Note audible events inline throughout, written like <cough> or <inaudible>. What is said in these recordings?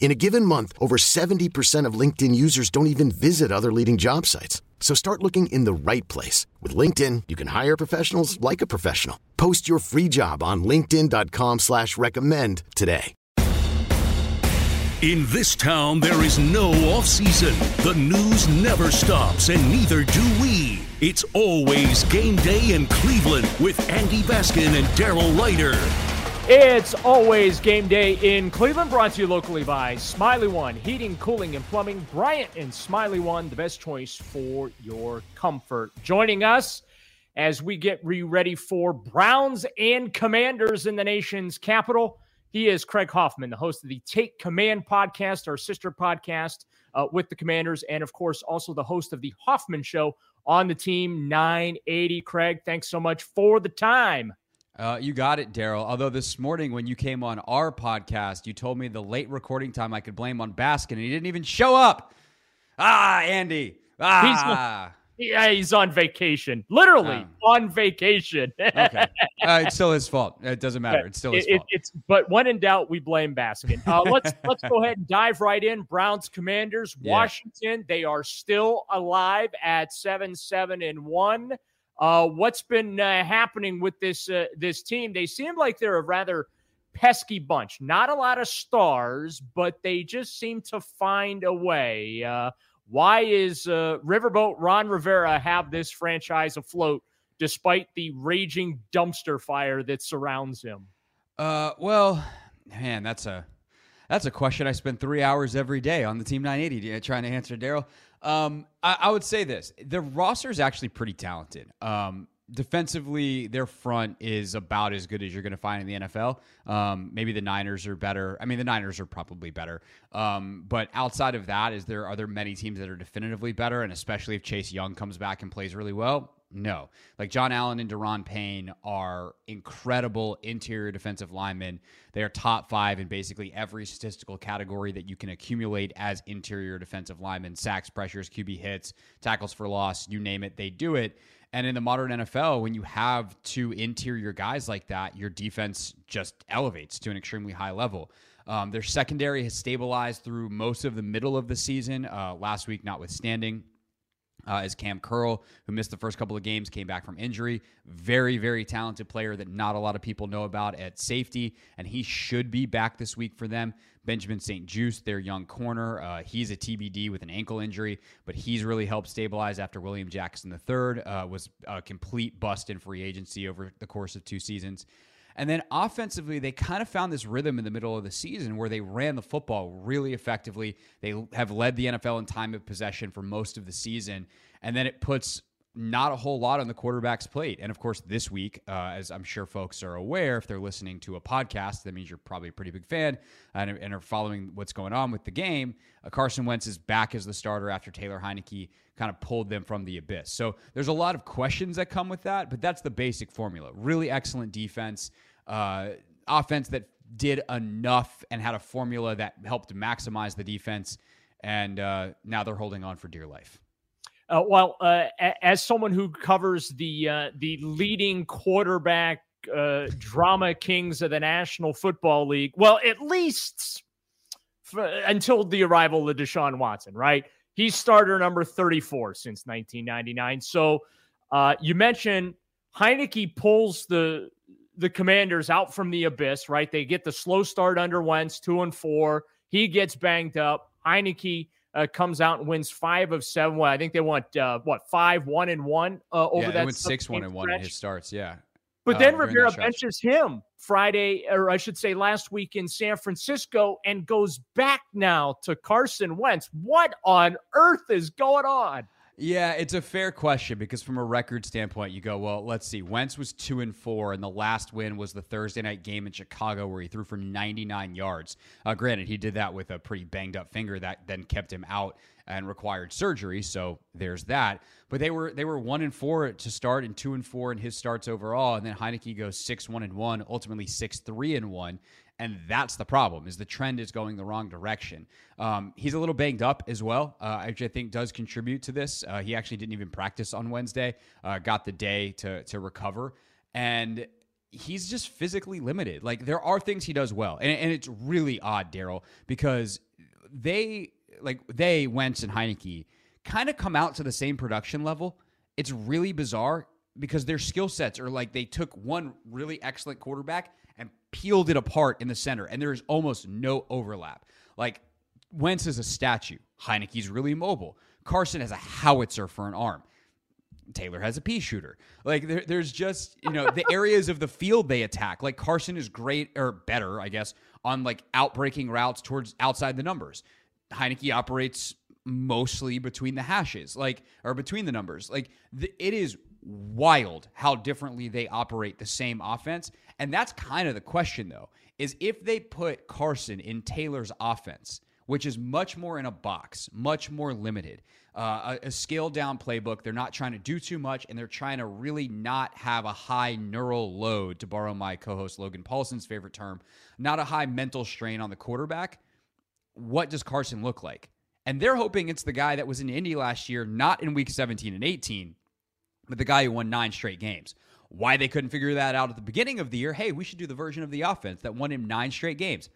In a given month, over 70% of LinkedIn users don't even visit other leading job sites. So start looking in the right place. With LinkedIn, you can hire professionals like a professional. Post your free job on linkedin.com slash recommend today. In this town, there is no off-season. The news never stops, and neither do we. It's always game day in Cleveland with Andy Baskin and Daryl Ruiter. It's always game day in Cleveland, brought to you locally by Smylie One Heating, Cooling, and Plumbing. Bryant and Smylie One, the best choice for your comfort. Joining us as we get re ready for Browns and Commanders in the nation's capital. He is Craig Hoffman, the host of the Take Command podcast, our sister podcast uh, with the Commanders, and of course, also the host of the Hoffman Show on the team 980. Craig, thanks so much for the time. Uh, you got it, Daryl. Although this morning when you came on our podcast, you told me the late recording time I could blame on Baskin, and he didn't even show up. Ah, Andy. Ah. Yeah, he's on vacation. Literally um, on vacation. <laughs> okay. Uh, it's still his fault. It doesn't matter. It's still his it, fault. it's but when in doubt, we blame Baskin. Uh, <laughs> let's let's go ahead and dive right in. Browns Commanders, yeah. Washington. They are still alive at seven, seven, and one. Uh, what's been uh, happening with this uh, this team? They seem like they're a rather pesky bunch. Not a lot of stars, but they just seem to find a way. Uh, why is uh, Riverboat Ron Rivera have this franchise afloat despite the raging dumpster fire that surrounds him? Uh, well, man, that's a that's a question I spend three hours every day on the Team 980 trying to answer, Daryl. Um, I, I, would say this: the roster is actually pretty talented. Um, defensively, their front is about as good as you're going to find in the NFL. Um, maybe the Niners are better. I mean, the Niners are probably better. Um, but outside of that, is there are there many teams that are definitively better? And especially if Chase Young comes back and plays really well, no. Like John Allen and Daron Payne are incredible interior defensive linemen. They are top five in basically every statistical category that you can accumulate as interior defensive linemen sacks, pressures, QB hits, tackles for loss, you name it, they do it. And in the modern NFL, when you have two interior guys like that, your defense just elevates to an extremely high level. Um, their secondary has stabilized through most of the middle of the season, uh, last week notwithstanding uh, is Cam Curl, who missed the first couple of games, came back from injury. Very, very talented player that not a lot of people know about at safety, and he should be back this week for them. Benjamin St-Juste, their young corner, uh, he's a TBD with an ankle injury, but he's really helped stabilize after William Jackson III uh, was a complete bust in free agency over the course of two seasons. And then offensively, they kind of found this rhythm in the middle of the season where they ran the football really effectively. They have led the NFL in time of possession for most of the season. And then it puts not a whole lot on the quarterback's plate. And of course, this week, uh, as I'm sure folks are aware, if they're listening to a podcast, that means you're probably a pretty big fan and, and are following what's going on with the game. Uh, Carson Wentz is back as the starter after Taylor Heinicke kind of pulled them from the abyss. So there's a lot of questions that come with that, but that's the basic formula. Really excellent defense uh, offense that did enough and had a formula that helped maximize the defense. And uh, now they're holding on for dear life. Uh, well, uh, as someone who covers the uh, the leading quarterback uh, drama kings of the National Football League, well, at least until the arrival of Deshaun Watson, right? He's starter number 34 since 1999. So uh, you mentioned Heinicke pulls the the Commanders out from the abyss, right? They get the slow start under Wentz, two and four. He gets banged up. Heinicke uh, comes out and wins five of seven. Well, I think they went uh, what five, one and one uh, over yeah, that. went six, one and one in his starts. Yeah, But uh, then Rivera benches him Friday, or I should say last week in San Francisco, and goes back now to Carson Wentz. What on earth is going on? Yeah, it's a fair question because from a record standpoint, you go, well, let's see. Wentz was two and four, and the last win was the Thursday night game in Chicago where he threw for 99 yards. Uh, granted, he did that with a pretty banged up finger that then kept him out and required surgery. So there's that. But they were they were one and four to start, and two and four in his starts overall. And then Heinicke goes six one and one, ultimately six three and one and that's the problem is the trend is going the wrong direction. Um, he's a little banged up as well uh, which i think does contribute to this. Uh, he actually didn't even practice on wednesday uh, got the day to, to recover. And he's just physically limited. Like there are things he does well. And, and it's really odd daryl because they like they wentz and heinicke kind of come out to the same production level. It's really bizarre because their skill sets are like they took one really excellent quarterback and peeled it apart in the center, and there is almost no overlap. Like Wentz is a statue. Heinicke's really mobile. Carson has a howitzer for an arm. Taylor has a pea shooter. Like there, there's just you know the areas of the field they attack. Like Carson is great or better, I guess, on like outbreaking routes towards outside the numbers. Heinicke operates mostly between the hashes, like or between the numbers. Like the, it is wild how differently they operate the same offense. And that's kind of the question, though, is if they put Carson in Taylor's offense, which is much more in a box, much more limited, uh, a, a scaled down playbook. They're not trying to do too much, and they're trying to really not have a high neural load, to borrow my co host Logan Paulsen's favorite term, not a high mental strain on the quarterback. What does Carson look like? And they're hoping it's the guy that was in Indy last year, not in week 17 and 18, but the guy who won nine straight games. Why they couldn't figure that out at the beginning of the year? Hey, we should do the version of the offense that won him nine straight games.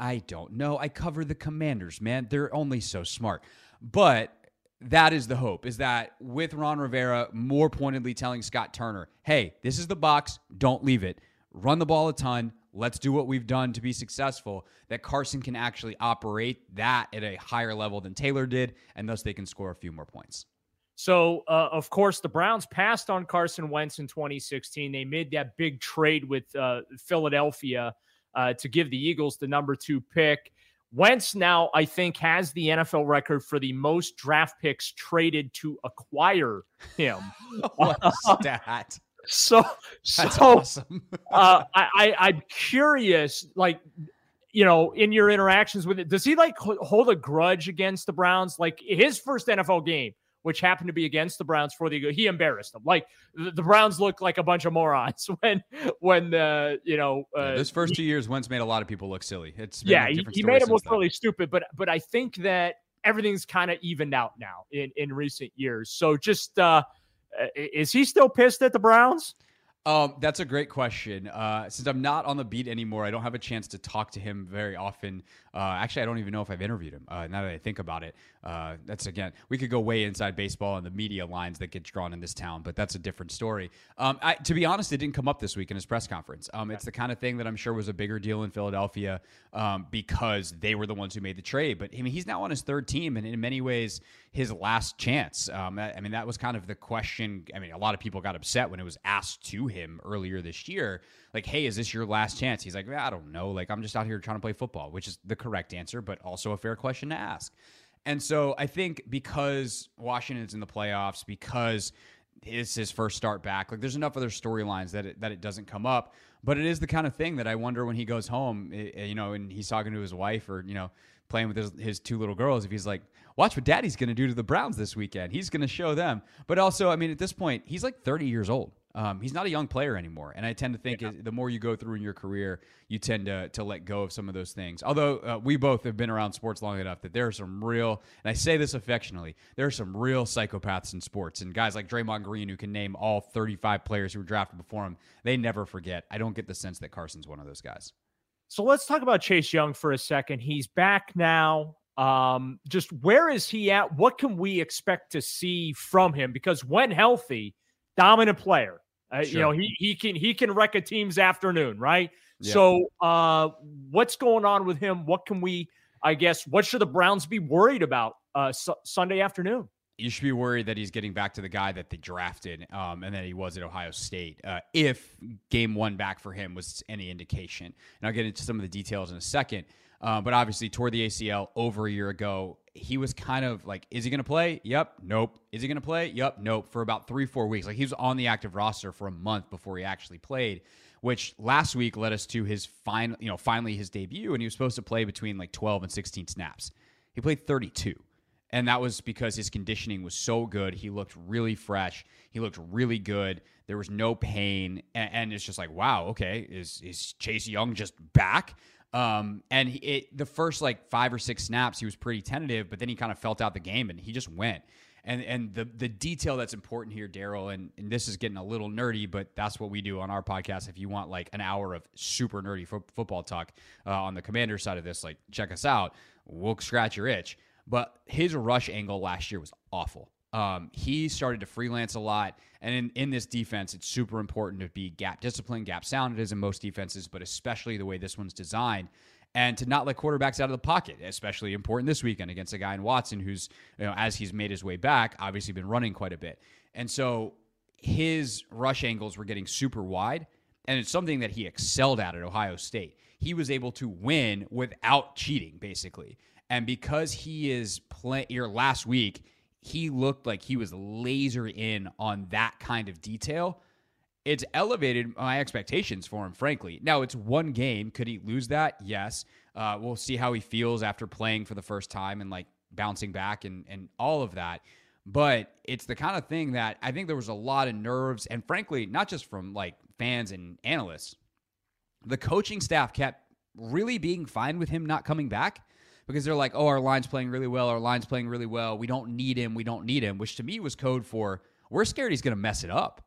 I don't know. I cover the commanders, man. They're only so smart. But that is the hope is that with Ron Rivera more pointedly telling Scott Turner, hey, this is the box. Don't leave it. Run the ball a ton. Let's do what we've done to be successful. That Carson can actually operate that at a higher level than Taylor did, and thus they can score a few more points. So, uh, of course, the Browns passed on Carson Wentz in 2016. They made that big trade with uh, Philadelphia uh, to give the Eagles the number two pick. Wentz now, I think, has the NFL record for the most draft picks traded to acquire him. <laughs> what a stat. So, That's so awesome. uh, I, I, I'm curious, like, you know, in your interactions with it, does he like hold a grudge against the Browns? Like his first NFL game, which happened to be against the Browns for the he embarrassed them. Like the, the Browns look like a bunch of morons <laughs> when when the you know uh, Yeah, those first two years, Wentz made a lot of people look silly. It's been yeah he, different he made him look really stupid. But but I think that everything's kind of evened out now in in recent years. So just uh, is he still pissed at the Browns? Um, that's a great question. Uh, since I'm not on the beat anymore, I don't have a chance to talk to him very often. Uh, actually, I don't even know if I've interviewed him. Uh, now that I think about it, uh, that's again, we could go way inside baseball and the media lines that get drawn in this town, but that's a different story. Um, I, to be honest, it didn't come up this week in his press conference. Um, it's the kind of thing that I'm sure was a bigger deal in Philadelphia um, because they were the ones who made the trade. But I mean, he's now on his third team, and in many ways, his last chance. Um, I I mean, that was kind of the question. I mean, a lot of people got upset when it was asked to him earlier this year, like, "Hey, is this your last chance?" He's like, "I don't know. Like, I'm just out here trying to play football," which is the correct answer, but also a fair question to ask. And so I think because Washington's in the playoffs, because it's his first start back, like there's enough other storylines that it, that it doesn't come up. But it is the kind of thing that I wonder when he goes home, eh, you know, and he's talking to his wife or you know playing with his, his two little girls, if he's like, watch what daddy's going to do to the Browns this weekend. He's going to show them. But also, I mean, at this point, he's like 30 years old. Um, he's not a young player anymore, and I tend to think is- the more you go through in your career, you tend to to let go of some of those things. Although uh, we both have been around sports long enough that there are some real, and I say this affectionately, there are some real psychopaths in sports, and guys like Draymond Green who can name all 35 players who were drafted before him. They never forget. I don't get the sense that Carson's one of those guys. So let's talk about Chase Young for a second. He's back now. Um, just where is he at? What can we expect to see from him? Because when healthy, dominant player. Uh, You know, he he can he can wreck a team's afternoon, right? Yeah. So, uh, what's going on with him? What can we? I guess what should the Browns be worried about uh, su- Sunday afternoon? you should be worried that he's getting back to the guy that they drafted um, and that he was at Ohio State. Uh, if game one back for him was any indication, and I'll get into some of the details in a second. Uh, but obviously, tore the ACL over a year ago. He was kind of like, is he going to play? Yep. Nope. Is he going to play? Yep. Nope. For about three, four weeks. Like he was on the active roster for a month before he actually played, which last week led us to his final, you know, finally his debut, and he was supposed to play between like 12 and 16 snaps. He played 32. And that was because his conditioning was so good. He looked really fresh. He looked really good. There was no pain. And, and it's just like, wow, okay, is, is Chase Young just back? Um, and it, the first like five or six snaps, he was pretty tentative, but then he kind of felt out the game and he just went. And and the the detail that's important here, Daryl, and, and this is getting a little nerdy, but that's what we do on our podcast. If you want like an hour of super nerdy fo- football talk uh, on the commander side of this, like check us out. We'll scratch your itch. But his rush angle last year was awful. Um, he started to freelance a lot. And in, in this defense, it's super important to be gap disciplined, gap sound. It is in most defenses, but especially the way this one's designed. And to not let quarterbacks out of the pocket, especially important this weekend against a guy in Watson who's, you know, as he's made his way back, obviously been running quite a bit. And so his rush angles were getting super wide. And it's something that he excelled at at Ohio State. He was able to win without cheating, basically. And because he is playing here last week, he looked like he was laser in on that kind of detail. It's elevated my expectations for him, frankly. Now, it's one game. Could he lose that? Yes. Uh, we'll see how he feels after playing for the first time and like bouncing back and, and all of that. But it's the kind of thing that I think there was a lot of nerves, and frankly, not just from like fans and analysts. The coaching staff kept really being fine with him not coming back because they're like, oh, our line's playing really well. Our line's playing really well. We don't need him. We don't need him, which to me was code for we're scared he's going to mess it up.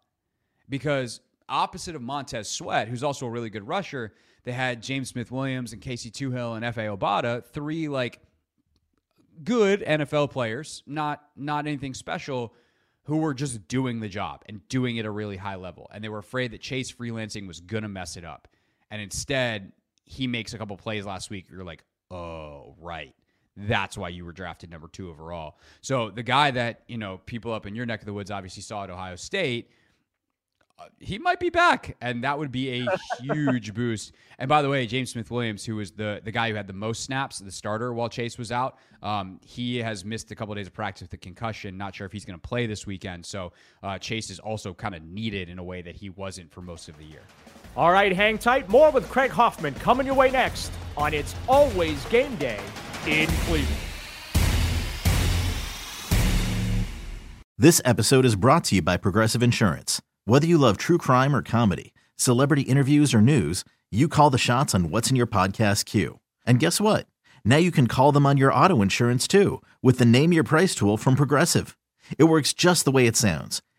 Because opposite of Montez Sweat, who's also a really good rusher, they had James Smith Williams and Casey Toohill and Efe Obada, three like good NFL players, not not anything special, who were just doing the job and doing it at a really high level. And they were afraid that Chase freelancing was gonna mess it up. And instead, he makes a couple plays last week. You're like, oh, right. That's why you were drafted number two overall. So the guy that, you know, people up in your neck of the woods obviously saw at Ohio State, uh, he might be back, and that would be a <laughs> huge boost. And by the way, James Smith Williams, who was the the guy who had the most snaps, the starter while Chase was out, um, he has missed a couple of days of practice with a concussion. Not sure if he's going to play this weekend. So uh, Chase is also kind of needed in a way that he wasn't for most of the year. All right, hang tight. More with Craig Hoffman coming your way next on It's Always Game Day in Cleveland. This episode is brought to you by Progressive Insurance. Whether you love true crime or comedy, celebrity interviews or news, you call the shots on what's in your podcast queue. And guess what? Now you can call them on your auto insurance too with the Name Your Price tool from Progressive. It works just the way it sounds.